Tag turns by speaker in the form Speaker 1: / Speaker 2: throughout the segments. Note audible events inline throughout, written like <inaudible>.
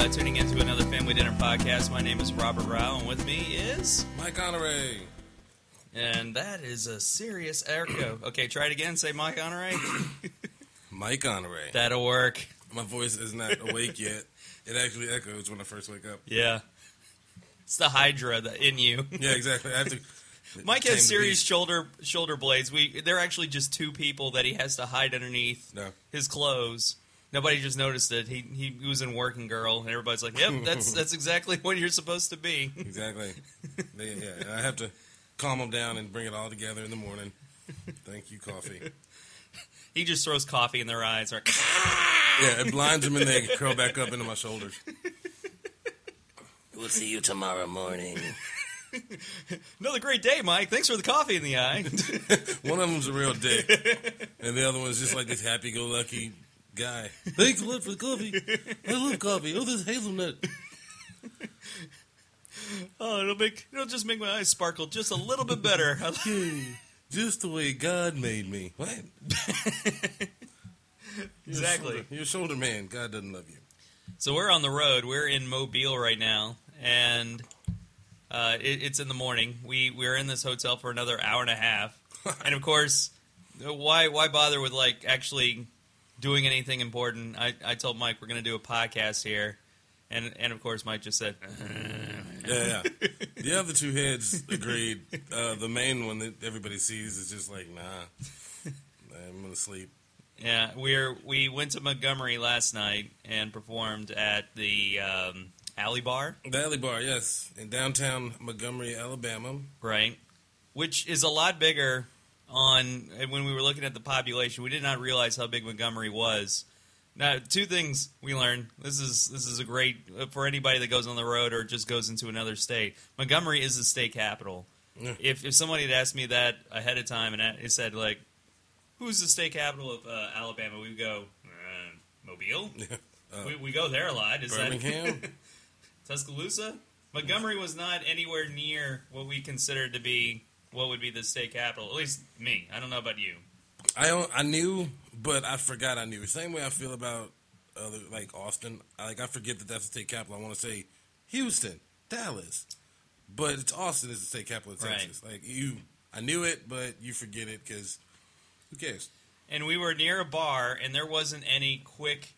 Speaker 1: Thanks for tu- uh, tuning in to another Family Dinner podcast. My name is Robert Rau, and with me is.
Speaker 2: Mike Honoré.
Speaker 1: And that is a serious echo. <clears throat> Okay, try it again. Say Mike Honoré. <clears throat>
Speaker 2: Mike Honoré.
Speaker 1: That'll work.
Speaker 2: My voice is not awake yet. It actually echoes when I first wake up.
Speaker 1: Yeah. It's the Hydra that in you. <laughs>
Speaker 2: Yeah, exactly. I have to. <laughs>
Speaker 1: Mike has serious shoulder shoulder blades. We they're actually just two people that he has to hide underneath
Speaker 2: No.
Speaker 1: his clothes. Nobody just noticed it. He he was in Working Girl, and everybody's like, "Yep, that's <laughs> that's exactly what you're supposed to be."
Speaker 2: Exactly. <laughs> They- yeah, I have to calm them down and bring it all together in the morning. Thank you, coffee. <laughs>
Speaker 1: He just throws coffee in their eyes. Or,
Speaker 2: Yeah, it blinds them and they curl back up into my shoulders.
Speaker 3: We'll see you tomorrow morning.
Speaker 1: Another great day, Mike. Thanks for the coffee in the eye.
Speaker 2: One of them's a real dick, and the other one's just like this happy-go-lucky guy. Thanks a lot for the coffee. I love coffee. Oh, this hazelnut. <laughs>
Speaker 1: oh, it'll make it'll just make my eyes sparkle just a little bit better.
Speaker 2: Yay. Just the way God made me. What? <laughs>
Speaker 1: Exactly.
Speaker 2: shoulder- You're a shoulder man. God doesn't love you.
Speaker 1: So we're on the road. We're in Mobile right now, and uh, it, it's in the morning. We we're in this hotel for another hour and a half, <laughs> and of course, why why bother with like actually doing anything important? I, I told Mike we're going to do a podcast here, and and of course Mike just said, <laughs>
Speaker 2: Yeah, yeah. The other two heads agreed. Uh, the main one that everybody sees is just like, nah, I'm gonna sleep.
Speaker 1: yeah. We're we went to Montgomery last night and performed at the um, Alley Bar,
Speaker 2: The Alley Bar, yes, in downtown Montgomery, Alabama.
Speaker 1: right? Which is a lot bigger on when we were looking at the population. We did not realize how big Montgomery was. Now, two things we learned. This is this is a great uh, for anybody that goes on the road or just goes into another state. Montgomery is the state capital.
Speaker 2: Yeah.
Speaker 1: If if somebody had asked me that ahead of time and it said like, "Who's the state capital of uh, Alabama?" We would go, uh, "Mobile." <laughs>
Speaker 2: Uh,
Speaker 1: we, we go there a lot. Is <laughs>
Speaker 2: Birmingham.
Speaker 1: that Tuscaloosa? Montgomery was not anywhere near what we considered to be what would be the state capital. At least me. I don't know about you.
Speaker 2: I don't- I knew, but I forgot I knew. Same way I feel about uh, other like Austin. I, like I forget that that's the state capital. I want to say Houston, Dallas, but it's Austin is the state capital of
Speaker 1: Right.
Speaker 2: Texas. Like you, I knew it, but you forget it because who cares?
Speaker 1: And we were near a bar, and there wasn't any quick,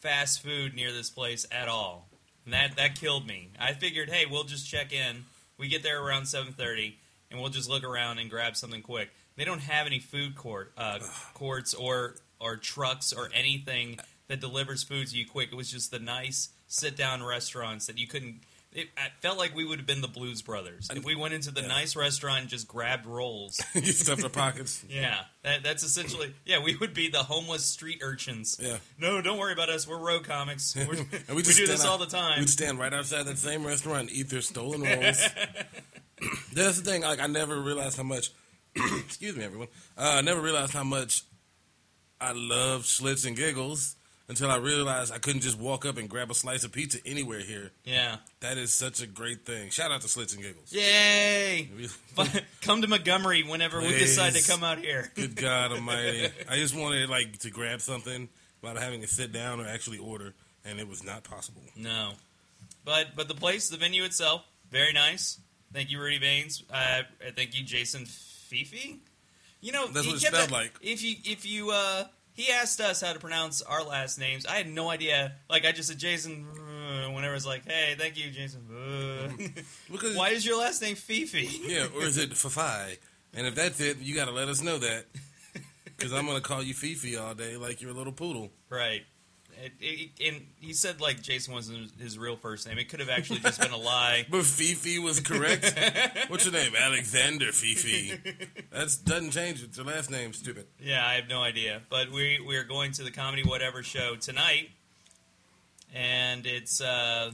Speaker 1: fast food near this place at all. And that that killed me. I figured, hey, we'll just check in. We get there around seven thirty, and we'll just look around and grab something quick. They don't have any food court uh, courts or or trucks or anything that delivers food to you quick. It was just the nice sit down restaurants that you couldn't. It, it felt like we would have been the Blues Brothers if we went into the
Speaker 2: Yeah.
Speaker 1: nice restaurant and just grabbed rolls.
Speaker 2: you stuff their pockets. <laughs>
Speaker 1: Yeah, that, that's essentially yeah. We would be the homeless street urchins.
Speaker 2: Yeah.
Speaker 1: No, don't worry about us. We're road comics. <laughs> We're, we
Speaker 2: just
Speaker 1: do this
Speaker 2: out-
Speaker 1: all the time.
Speaker 2: We'd stand right outside that same restaurant and eat their stolen rolls. <laughs> <clears throat> That's the thing. Like I never realized how much. <clears throat> excuse me, everyone. Uh, I never realized how much I love Schlitz and Giggles until I realized I couldn't just walk up and grab a slice of pizza anywhere here.
Speaker 1: Yeah.
Speaker 2: That is such a great thing. Shout out to Schlitz and Giggles.
Speaker 1: Yay! <laughs> <laughs> come to Montgomery whenever we decide to come out here. <laughs>
Speaker 2: Good God Almighty! I just wanted like to grab something without having to sit down or actually order, and it was not possible.
Speaker 1: No, but but the place, the venue itself, very nice. Thank you, Rudy Baines. Uh, thank you, Jason Fifi. You know
Speaker 2: That's
Speaker 1: he
Speaker 2: what it spelled
Speaker 1: that-
Speaker 2: like.
Speaker 1: If you if you uh, he asked us how to pronounce our last names. I had no idea. Like I just said Jason. uh, Whenever it's like, hey, thank you, Jason. uh." <laughs>
Speaker 2: Because
Speaker 1: Why is your last name Fifi?
Speaker 2: Yeah, or is it Fifi? And if that's it, you got to let us know that. <laughs> Because I'm going to call you Fifi all day like you're a little poodle.
Speaker 1: Right. It, it, and he said like Jason wasn't his real first name. It could have actually just been a lie. <laughs>
Speaker 2: But Fifi was correct. What's your name? Alexander Fifi. That doesn't change. It's your last name, stupid.
Speaker 1: Yeah, I have no idea. But we we are going to the comedy whatever show tonight, and it's uh,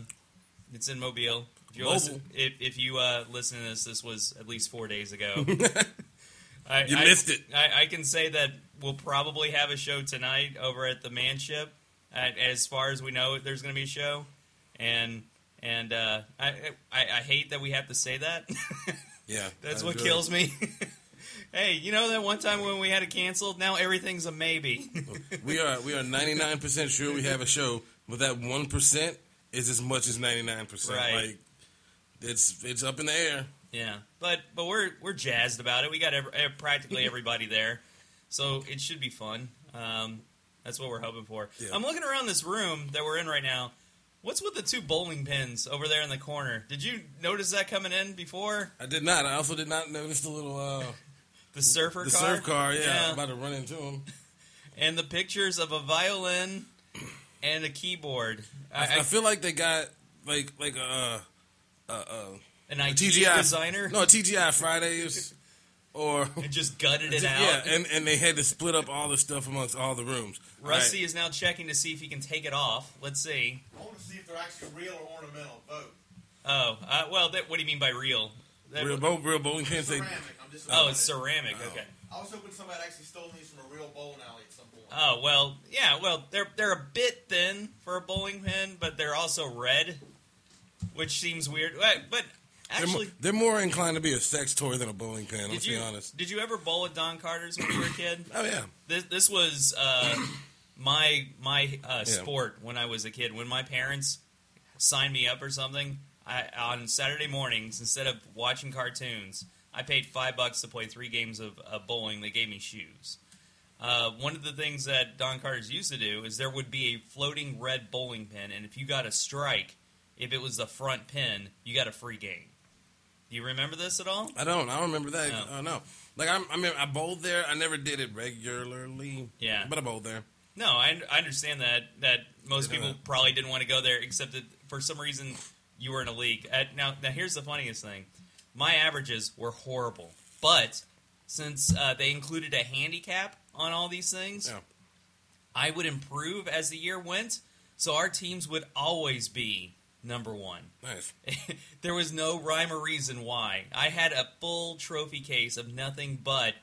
Speaker 1: it's in Mobile. If you
Speaker 2: Mobile.
Speaker 1: listen, if, if you uh, listen to this, this was at least four days ago. <laughs> I,
Speaker 2: You
Speaker 1: I-
Speaker 2: missed it.
Speaker 1: I, I can say that we'll probably have a show tonight over at the Manship. At, as far as we know, there's going to be a show, and and uh, I, I I hate that we have to say that. <laughs>
Speaker 2: Yeah.
Speaker 1: That's
Speaker 2: I
Speaker 1: what
Speaker 2: do.
Speaker 1: kills me. <laughs> Hey, you know that one time when we had it canceled? Now everything's a maybe. <laughs>
Speaker 2: We are we are ninety nine percent sure we have a show, but that one percent is as much as ninety nine percent.
Speaker 1: Right.
Speaker 2: Like it's it's up in the air.
Speaker 1: yeah, but but we're we're jazzed about it. We got every, practically everybody there, so it should be fun. Um, that's what we're hoping for.
Speaker 2: Yeah.
Speaker 1: I'm looking around this room that we're in right now. What's with the two bowling pins over there in the corner? Did you notice that coming in before
Speaker 2: I did not. I also did not notice the little uh, <laughs>
Speaker 1: the surfer
Speaker 2: the
Speaker 1: car?
Speaker 2: surf car. Yeah, I'm about to run into him. <laughs>
Speaker 1: and the pictures of a violin and a keyboard.
Speaker 2: I,
Speaker 1: I,
Speaker 2: I feel like they got like like a, a, a,
Speaker 1: an
Speaker 2: a TGI
Speaker 1: designer
Speaker 2: No, a TGI Fridays or <laughs>
Speaker 1: and just gutted it out.
Speaker 2: yeah, and and they had to split up all the stuff amongst all the rooms.
Speaker 1: Rusty
Speaker 2: Right.
Speaker 1: is now checking to see if he can take it off. Let's see.
Speaker 3: I want to see if they're actually real or ornamental. Both.
Speaker 1: Oh, uh, well, that, what do you mean by real? That-
Speaker 2: real, bow, real bowling pins. They,
Speaker 3: Ceramic. I'm just.
Speaker 1: oh, it's ceramic.
Speaker 2: Oh.
Speaker 1: Okay.
Speaker 3: I was hoping somebody actually stole these from a real bowling alley at some point.
Speaker 1: Oh well, yeah. Well, they're they're a bit thin for a bowling pin, but they're also red, which seems weird. But, but
Speaker 2: they're, mo-
Speaker 1: actually,
Speaker 2: they're more inclined to be a sex toy than a bowling pin. Let's
Speaker 1: you
Speaker 2: be honest.
Speaker 1: did you ever bowl at Don Carter's when you were a kid? <coughs>
Speaker 2: Oh yeah,
Speaker 1: This this was uh, my my uh, sport when I was a kid. When my parents signed me up or something, I, on Saturday mornings instead of watching cartoons, I paid five bucks to play three games of uh, bowling. They gave me shoes. Uh, one of the things that Don Carter's used to do is there would be a floating red bowling pin, and if you got a strike, if it was the front pin, you got a free game. Do you remember this at all?
Speaker 2: I don't. I don't remember that.
Speaker 1: No.
Speaker 2: Oh no. Like I'm, I mean, I bowled there. I never did it regularly.
Speaker 1: Yeah.
Speaker 2: but I bowled there.
Speaker 1: No, I, I understand that that most people probably didn't want to go there, except that for some reason you were in a league. Uh, now, now here's the funniest thing: my averages were horrible, but since uh, they included a handicap on all these things,
Speaker 2: Yeah.
Speaker 1: I would improve as the year went. So our teams would always be number one.
Speaker 2: Nice. <laughs>
Speaker 1: there was no rhyme or reason why. I had a full trophy case of nothing but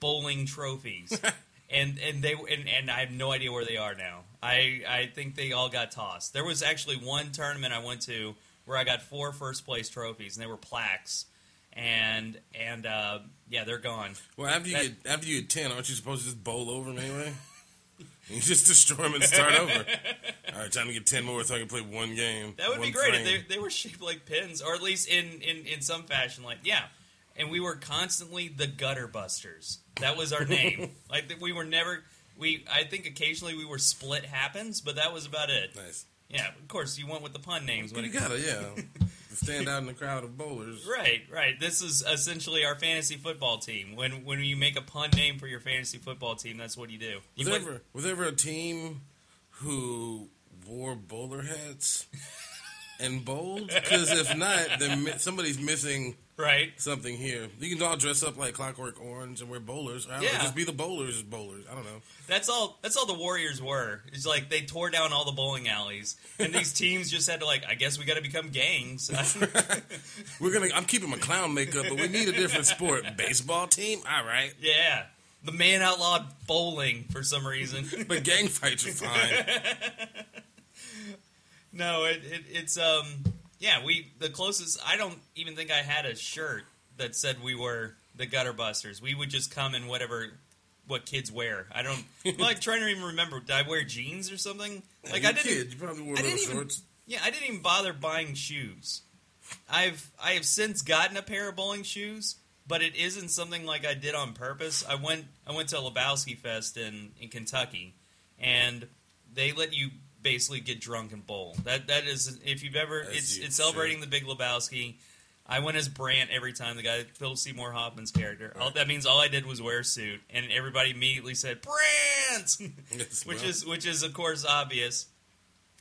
Speaker 1: bowling trophies. <laughs> and and they and, and I have no idea where they are now. I I think they all got tossed. There was actually one tournament I went to where I got four first place trophies and they were plaques. And and uh, yeah, they're gone.
Speaker 2: Well, after you
Speaker 1: That-
Speaker 2: get after you get ten, aren't you supposed to just bowl over them anyway? <laughs> you just destroy them and start over. All right, time to get ten more so I can play one game.
Speaker 1: That would be great
Speaker 2: frame.
Speaker 1: if they, they were shaped like pins, or at least in, in, in some fashion. Like, yeah. And we were constantly the Gutter Busters. That was our name. <laughs> like, we were never. We I think occasionally we were Split Happens, but that was about it.
Speaker 2: Nice.
Speaker 1: Yeah, of course you went with the pun names. When
Speaker 2: You
Speaker 1: it,
Speaker 2: gotta, yeah. <laughs> Stand out in the crowd of bowlers. <laughs>
Speaker 1: right, right. This is essentially our fantasy football team. When when you make a pun name for your fantasy football team, that's what you do.
Speaker 2: Was
Speaker 1: You
Speaker 2: there
Speaker 1: went-
Speaker 2: ever was ever a team who wore bowler hats <laughs> and bowled? Because if not, then somebody's missing
Speaker 1: right.
Speaker 2: something here. You can all dress up like Clockwork Orange and wear bowlers. Or don't know,
Speaker 1: Yeah.
Speaker 2: just be the bowlers bowlers. I don't know.
Speaker 1: That's all. That's all the Warriors were. It's like they tore down all the bowling alleys, and these <laughs> teams just had to like. I guess we got to become gangs. <laughs>
Speaker 2: We're gonna. I'm keeping my clown makeup, but we need a different sport. Baseball team, all right.
Speaker 1: yeah, the man outlawed bowling for some reason. <laughs>
Speaker 2: But gang fights are fine.
Speaker 1: no, it, it, it's um. Yeah, we the closest. I don't even think I had a shirt that said we were the Gutter Busters. We would just come in whatever. What kids wear? I don't like trying to even remember. Did I wear jeans or something? Like I didn't.
Speaker 2: Kid, you probably wore
Speaker 1: I didn't even-
Speaker 2: shorts.
Speaker 1: Yeah, I didn't even bother buying shoes. I've I have since gotten a pair of bowling shoes, but it isn't something like I did on purpose. I went I went to a Lebowski Fest in, in Kentucky, and they let you basically get drunk and bowl. That that is if you've ever it's
Speaker 2: you
Speaker 1: it's celebrating the Big Lebowski. I went as Brandt every time, the guy Phil Seymour Hoffman's character. All, that means all I did was wear a suit, and everybody immediately said
Speaker 2: Brandt. <laughs> <laughs>
Speaker 1: Which
Speaker 2: well.
Speaker 1: is which is of course obvious.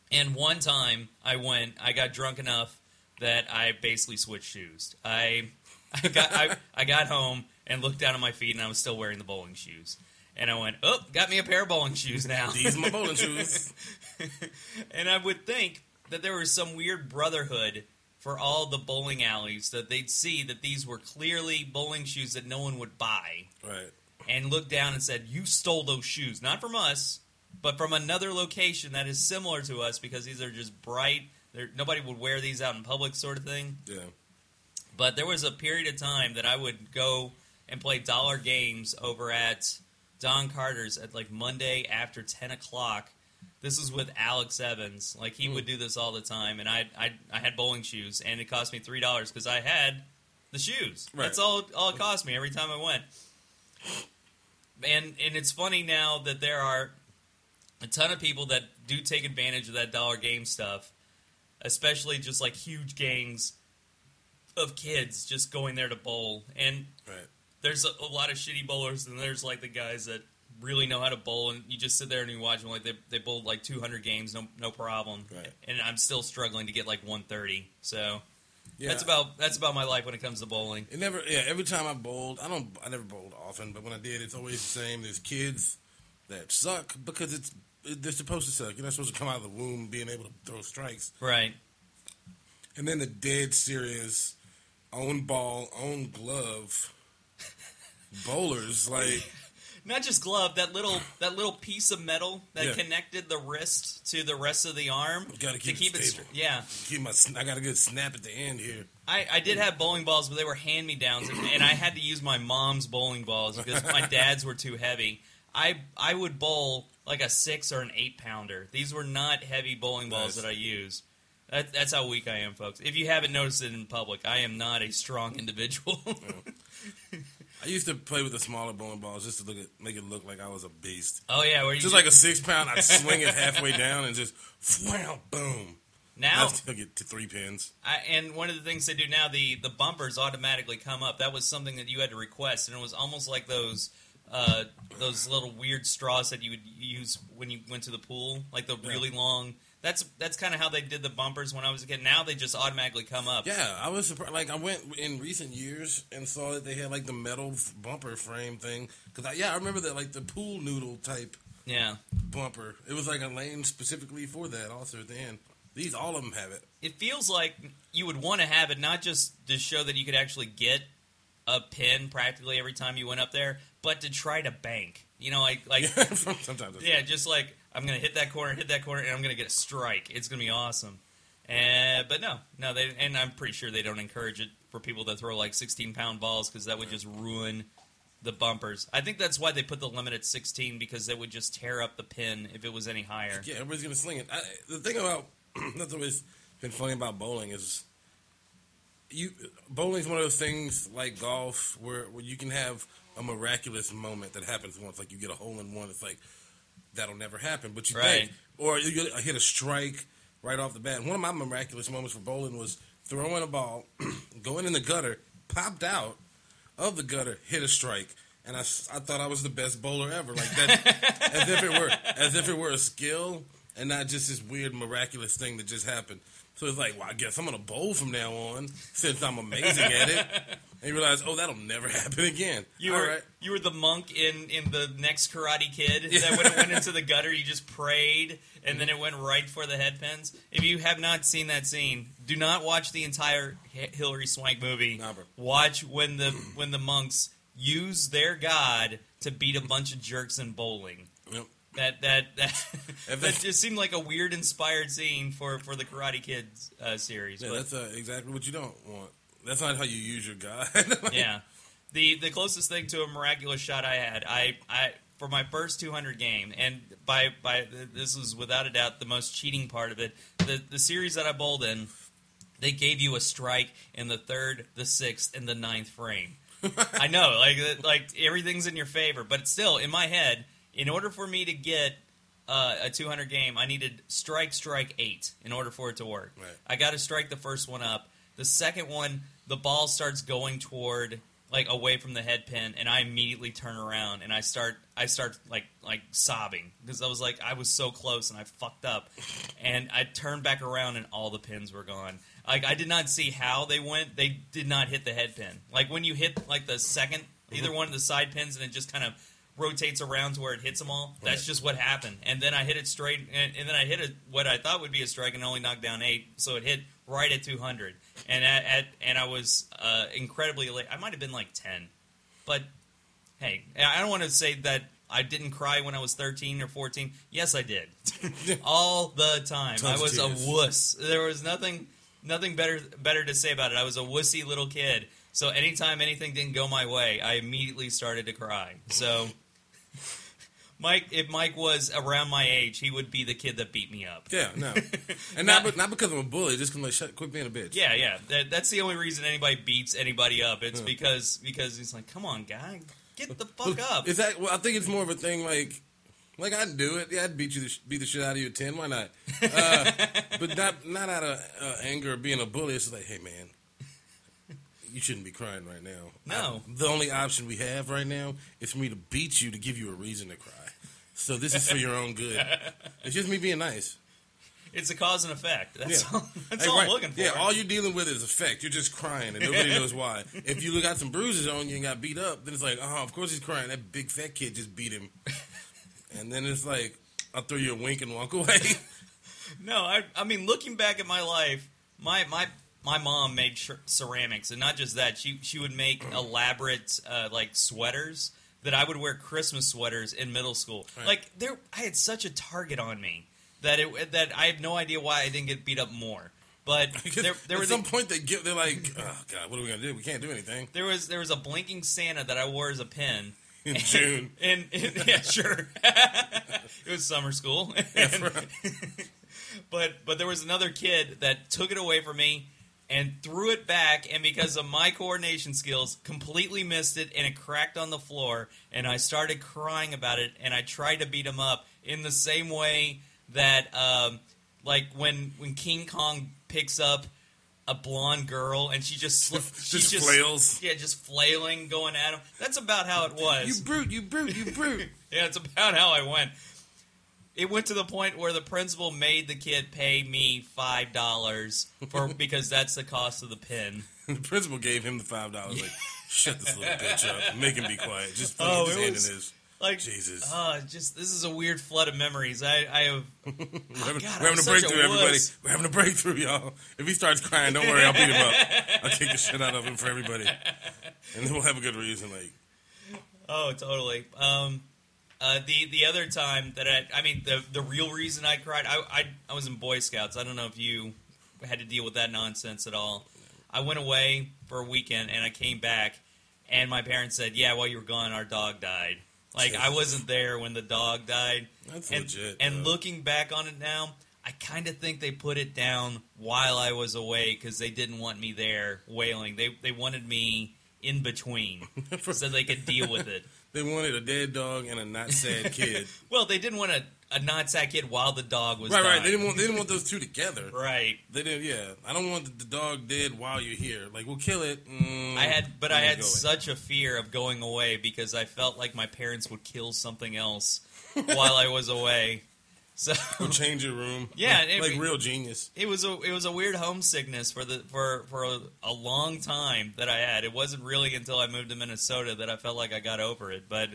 Speaker 1: And one time I went, I got drunk enough that I basically switched shoes. I <laughs> I got I, I got home and looked down at my feet and I was still wearing the bowling shoes. And I went, oh, got me a pair of bowling shoes now.
Speaker 2: These are my bowling shoes. <laughs>
Speaker 1: and I would think that there was some weird brotherhood for all the bowling alleys that they'd see that these were clearly bowling shoes that no one would buy
Speaker 2: Right.
Speaker 1: and looked down and said, "You stole those shoes, not from us, but from another location that is similar to us because these are just bright. They're, nobody would wear these out in public, sort of thing."
Speaker 2: Yeah.
Speaker 1: But there was a period of time that I would go and play dollar games over at Don Carter's at like Monday after ten o'clock. This is with Alex Evans. Like he hmm. would do this all the time, and I I, I had bowling shoes, and it cost me three dollars because I had the shoes.
Speaker 2: Right.
Speaker 1: That's all all it cost me every time I went. And and it's funny now that there are a ton of people that do take advantage of that dollar game stuff, especially just like huge gangs of kids just going there to bowl. And
Speaker 2: Right.
Speaker 1: there's a, a lot of shitty bowlers, and there's like the guys that really know how to bowl, and you just sit there and you watch them like they they bowled like 200 games, no no problem.
Speaker 2: Right.
Speaker 1: And I'm still struggling to get like 130. So
Speaker 2: Yeah.
Speaker 1: that's about that's about my life when it comes to bowling.
Speaker 2: It never, yeah. Every time I bowled, I don't, I never bowled often, but when I did, it's always the same. There's kids that suck because it's they're supposed to suck. You're not supposed to come out of the womb being able to throw strikes.
Speaker 1: Right.
Speaker 2: And then the dead serious, own ball, own glove <laughs> bowlers. Like,
Speaker 1: Not just glove, that little that little piece of metal that
Speaker 2: Yeah.
Speaker 1: connected the wrist to the rest of the arm
Speaker 2: Gotta
Speaker 1: to
Speaker 2: keep it
Speaker 1: keep it.
Speaker 2: stable.
Speaker 1: yeah,
Speaker 2: keep my, I got a good snap at the end here.
Speaker 1: I, I did have bowling balls, but they were hand me downs, and, and I had to use my mom's bowling balls because my <laughs> dad's were too heavy. I I would bowl like a six or an eight pounder. These were not heavy bowling balls
Speaker 2: Nice.
Speaker 1: that I used. That, that's how weak I am, folks. If you haven't noticed it in public, I am not a strong <laughs> individual. Oh. <laughs>
Speaker 2: I used to play with the smaller bowling balls just to look at, make it look like I was a beast.
Speaker 1: oh yeah, where you
Speaker 2: Just like a six pound, I'd swing it halfway down and just boom.
Speaker 1: now
Speaker 2: still get to three pins.
Speaker 1: I, and one of the things they do now, the the bumpers automatically come up. That was something that you had to request, and it was almost like those uh, those little weird straws that you would use when you went to the pool, like the really long. That's that's kind of how they did the bumpers when I was a kid. Now they just automatically come up.
Speaker 2: Yeah, I was surprised. Like I went in recent years and saw that they had like the metal bumper frame thing. Because I, yeah, I remember that like the pool noodle type
Speaker 1: Yeah.
Speaker 2: bumper. It was like a lane specifically for that. Also at the end, these all of them have it.
Speaker 1: It feels like you would want to have it not just to show that you could actually get a pin practically every time you went up there, but to try to bank. You know, like like <laughs>
Speaker 2: Sometimes,
Speaker 1: Yeah, just like I'm gonna hit that corner, hit that corner, and I'm gonna get a strike. It's gonna be awesome. But no, no, they and I'm pretty sure they don't encourage it for people that throw like 16 pound balls because that would just ruin the bumpers. I think that's why they put the limit at 16 because they would just tear up the pin if it was any higher.
Speaker 2: Yeah, everybody's gonna sling it. I, the thing about <clears throat> that's always been funny about bowling is you bowling's one of those things like golf where, where you can have a miraculous moment that happens once, like you get a hole in one. It's like that'll never happen, but you
Speaker 1: Right.
Speaker 2: think, or you hit a strike right off the bat. One of my miraculous moments for bowling was throwing a ball, <clears throat> going in the gutter, popped out of the gutter, hit a strike. And I, I thought I was the best bowler ever, like that, <laughs> as if it were as if it were a skill and not just this weird miraculous thing that just happened. So it's like, well, I guess I'm gonna bowl from now on since I'm amazing at it. <laughs> And you realize, oh, that'll never <laughs> happen again.
Speaker 1: You
Speaker 2: All
Speaker 1: were
Speaker 2: right.
Speaker 1: you were the monk in in the next Karate Kid that when it went into the <laughs> gutter, you just prayed and then it went right for the head pins. If you have not seen that scene, do not watch the entire H- Hilary Swank movie.
Speaker 2: Bro.
Speaker 1: Watch when the <clears throat> when the monks use their god to beat a bunch of jerks in bowling.
Speaker 2: Yep.
Speaker 1: That that that, <laughs> that just seemed like a weird inspired scene for for the Karate Kids uh, series.
Speaker 2: Yeah,
Speaker 1: but-
Speaker 2: that's uh, exactly what you don't want. That's not how you use your guy. <laughs>
Speaker 1: yeah. The the closest thing to a miraculous shot I had, I I for my first 200 game, and by by this was without a doubt the most cheating part of it. The the series that I bowled in, they gave you a strike in the third, the sixth, and the ninth frame. <laughs> I know, like like everything's in your favor, but still in my head, in order for me to get uh, a 200 game, I needed strike, strike eight in order for it to work.
Speaker 2: Right.
Speaker 1: I got to strike the first one up. The second one, the ball starts going toward like away from the head pin, and I immediately turn around and I start I start like like sobbing because I was like I was so close and I fucked up, and I turned back around and all the pins were gone. Like I did not see how they went. They did not hit the head pin. Like when you hit like the second either mm-hmm. one of the side pins and it just kind of rotates around to where it hits them all. That's just what happened. And then I hit it straight, and, and then I hit it what I thought would be a strike, and only knocked down eight. So it hit right at 200, and at, at and I was uh, incredibly late. I might have been like 10, but hey, I don't want to say that I didn't cry when I was 13 or 14. Yes, I did, <laughs> all the time.
Speaker 2: Tons
Speaker 1: I was a wuss. There was nothing nothing better better to say about it. I was a wussy little kid. So anytime anything didn't go my way, I immediately started to cry. So <laughs> Mike, if Mike was around my age, he would be the kid that beat me up.
Speaker 2: Yeah, no, <laughs> and not, not because I'm a bully, just because like, shut, quit being a bitch.
Speaker 1: Yeah, yeah. That, that's the only reason anybody beats anybody up. It's because because he's like, come on, guy, get the fuck up.
Speaker 2: Is that? Well, I think it's more of a thing like, like I'd do it. Yeah, I'd beat you, the, beat the shit out of you at ten. Why not? Uh, <laughs> but not not out of uh, anger or being a bully. It's just like, hey man, you shouldn't be crying right now.
Speaker 1: No.
Speaker 2: I- the only option we have right now is for me to beat you to give you a reason to cry. So this is for your own good. <laughs> It's just me being nice.
Speaker 1: It's a cause and effect. That's
Speaker 2: Yeah.
Speaker 1: all. That's
Speaker 2: Hey,
Speaker 1: all
Speaker 2: right.
Speaker 1: I'm looking for.
Speaker 2: Yeah, all you're dealing with is effect. You're just crying and nobody knows why. If you got some bruises on you and got beat up, then it's like, oh, of course he's crying. That big fat kid just beat him. <laughs> and then it's like, I'll throw you a wink and walk away. <laughs>
Speaker 1: No, I, I mean, looking back at my life, my my my mom made cer- ceramics, and not just that, she she would make elaborate uh, like sweaters that I would wear Christmas sweaters in middle school.
Speaker 2: Right.
Speaker 1: Like there, I had such a target on me that it that I have no idea why I didn't get beat up more. But <laughs> there, there
Speaker 2: at
Speaker 1: was
Speaker 2: some
Speaker 1: a,
Speaker 2: point they get, they're like, oh god, what are we gonna do? We can't do anything
Speaker 1: there was there was a blinking Santa that I wore as a pin.
Speaker 2: in June. <laughs>
Speaker 1: And, and yeah, sure. <laughs> it was summer school. And- but but there was another kid that took it away from me and threw it back and because of my coordination skills completely missed it and it cracked on the floor and I started crying about it and I tried to beat him up in the same way that um, like when when King Kong picks up a blonde girl and she just sli- <laughs> she
Speaker 2: Just flails.
Speaker 1: yeah just flailing going at him that's about how it was
Speaker 2: You brute, you brute, you brute. <laughs>
Speaker 1: yeah, it's about how I went. It went to the point where the principal made the kid pay me five dollars for <laughs> because that's the cost of the pin.
Speaker 2: the principal gave him the five dollars. Like, shut this little bitch up. Make him be quiet. Just put
Speaker 1: Oh,
Speaker 2: his hand
Speaker 1: was-
Speaker 2: in his.
Speaker 1: Like
Speaker 2: Jesus.
Speaker 1: uh, just this is a weird flood of memories. I, I have <laughs>
Speaker 2: We're having, we're having a
Speaker 1: such a
Speaker 2: breakthrough, everybody. We're having a breakthrough, y'all. If he starts crying, don't worry, I'll beat him up. I'll kick the shit out of him for everybody, and then we'll have a good reason. Like,
Speaker 1: oh totally. Um, uh, the the other time that I I mean the the real reason I cried I, I I was in Boy Scouts. I don't know if you had to deal with that nonsense at all. I went away for a weekend and I came back and my parents said, "Yeah, while you were gone, our dog died." Like I wasn't there when the dog died.
Speaker 2: That's
Speaker 1: and,
Speaker 2: legit,
Speaker 1: And
Speaker 2: though.
Speaker 1: looking back on it now, I kind of think they put it down while I was away because they didn't want me there wailing. They they wanted me in between <laughs> so they could deal with it.
Speaker 2: They wanted a dead dog and a not sad <laughs> kid.
Speaker 1: Well, they didn't want a, a not sad kid while the dog was
Speaker 2: right,
Speaker 1: dying.
Speaker 2: right. They didn't want. They didn't want those two together. <laughs>
Speaker 1: Right.
Speaker 2: They didn't. Yeah, I don't want the, the dog dead while you're here. Like, we'll kill it. Mm,
Speaker 1: I had, but I had such a fear of going away because I felt like my parents would kill something else <laughs> while I was away. So
Speaker 2: change your room. <laughs>
Speaker 1: Yeah,
Speaker 2: like,
Speaker 1: it-
Speaker 2: like real genius.
Speaker 1: it was a it was a weird homesickness for the for for a, a long time that I had. It wasn't really until I moved to Minnesota that I felt like I got over it. But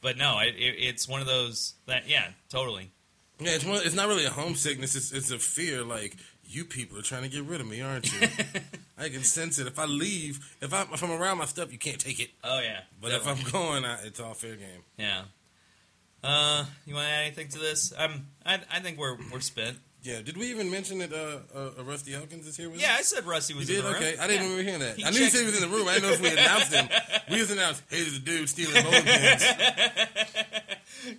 Speaker 1: but no, it, it, it's one of those that yeah, totally.
Speaker 2: Yeah, it's one, it's not really a homesickness. It's it's a fear. Like you people are trying to get rid of me, aren't you? <laughs> I can sense it. If I leave, if I if I'm around my stuff, you can't take it.
Speaker 1: Oh yeah,
Speaker 2: But
Speaker 1: definitely.
Speaker 2: if I'm going, I, it's all fair game.
Speaker 1: yeah. Uh, you want to add anything to this? Um, I I think we're we're spent.
Speaker 2: Yeah. Did we even mention that uh, uh, uh, Rusty Elkins is here with
Speaker 1: Yeah,
Speaker 2: us?
Speaker 1: Yeah, I said Rusty
Speaker 2: You
Speaker 1: was
Speaker 2: did?
Speaker 1: in the room.
Speaker 2: Okay. I didn't
Speaker 1: Yeah.
Speaker 2: remember hearing that.
Speaker 1: He
Speaker 2: I knew you
Speaker 1: checked-
Speaker 2: said he was in the room. I didn't know if we announced him. We just announced, hey, there's a dude stealing <laughs> bowling pins.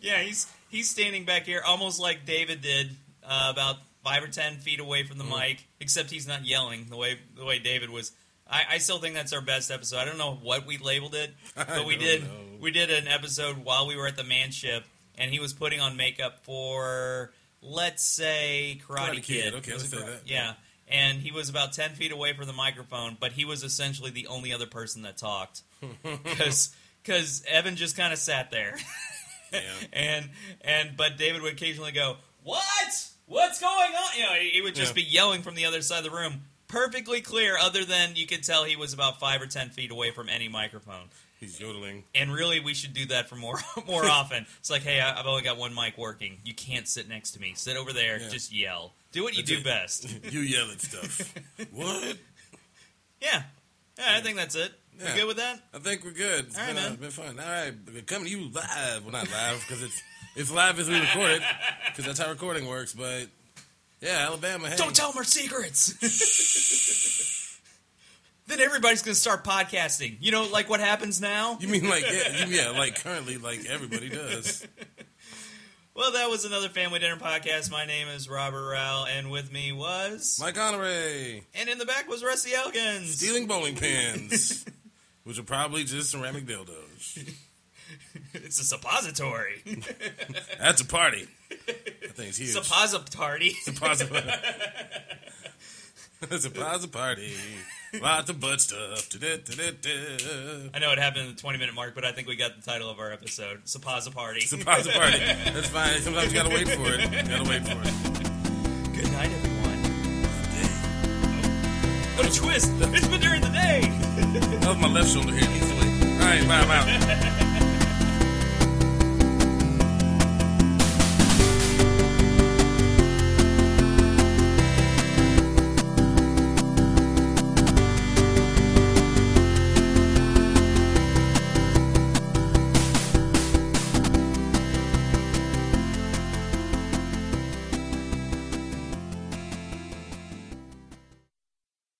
Speaker 1: Yeah, he's he's standing back here almost like David did, uh, about five or ten feet away from the
Speaker 2: Mm-hmm.
Speaker 1: mic. Except he's not yelling the way the way David was. I, I still think that's our best episode. I don't know what we labeled it, <laughs> but we did
Speaker 2: know.
Speaker 1: we did an episode while we were at the Manship, and he was putting on makeup for let's say Karate,
Speaker 2: Karate Kid. Okay, let's
Speaker 1: it
Speaker 2: say that.
Speaker 1: Yeah. And he was about ten feet away from the microphone, but he was essentially the only other person that talked <laughs> because Evan just kind of sat there. <laughs>
Speaker 2: Yeah. <laughs>
Speaker 1: and and but David would occasionally go, "What? What's going on?" You know, he, he would just
Speaker 2: Yeah.
Speaker 1: be yelling from the other side of the room, perfectly clear. Other than you could tell he was about five or ten feet away from any microphone.
Speaker 2: He's yodeling.
Speaker 1: And really, we should do that for more <laughs> more often. It's like, hey, I- I've only got one mic working. You can't sit next to me. Sit over there.
Speaker 2: Yeah.
Speaker 1: Just yell. Do what you do best. <laughs>
Speaker 2: You yell at stuff. <laughs> what?
Speaker 1: Yeah. Yeah, I think that's it.
Speaker 2: Yeah.
Speaker 1: We good with that?
Speaker 2: I think we're good. It's
Speaker 1: All right,
Speaker 2: been, uh,
Speaker 1: man.
Speaker 2: been fun. All right, coming to you live. Well, not live because it's it's live as we record it because that's how recording works. But yeah, Alabama. Hey,
Speaker 1: Don't tell them our secrets. Then everybody's going to start podcasting. You know, like what happens now?
Speaker 2: You mean like yeah, <laughs> yeah, like currently, like everybody does. <laughs>
Speaker 1: Well, that was another Family Dinner podcast. My name is Robert Rowell, and with me was.
Speaker 2: Mike Honoré
Speaker 1: and in the back was Rusty Elkins.
Speaker 2: stealing bowling pins, <laughs> which are probably just ceramic dildos.
Speaker 1: It's a suppository.
Speaker 2: That's a party. That thing's huge.
Speaker 1: Suppository.
Speaker 2: Suppository. It's a party. Lots of butt stuff. Da-da-da-da-da.
Speaker 1: I know it happened in the 20 minute mark, but I think we got the title of our episode Suppository.
Speaker 2: Party. pause party. That's fine. Sometimes you gotta wait for it. You gotta wait for it.
Speaker 1: Good night, everyone. What a twist! It's been during the day!
Speaker 2: That was my left shoulder here. Easily. All right, bye. Out.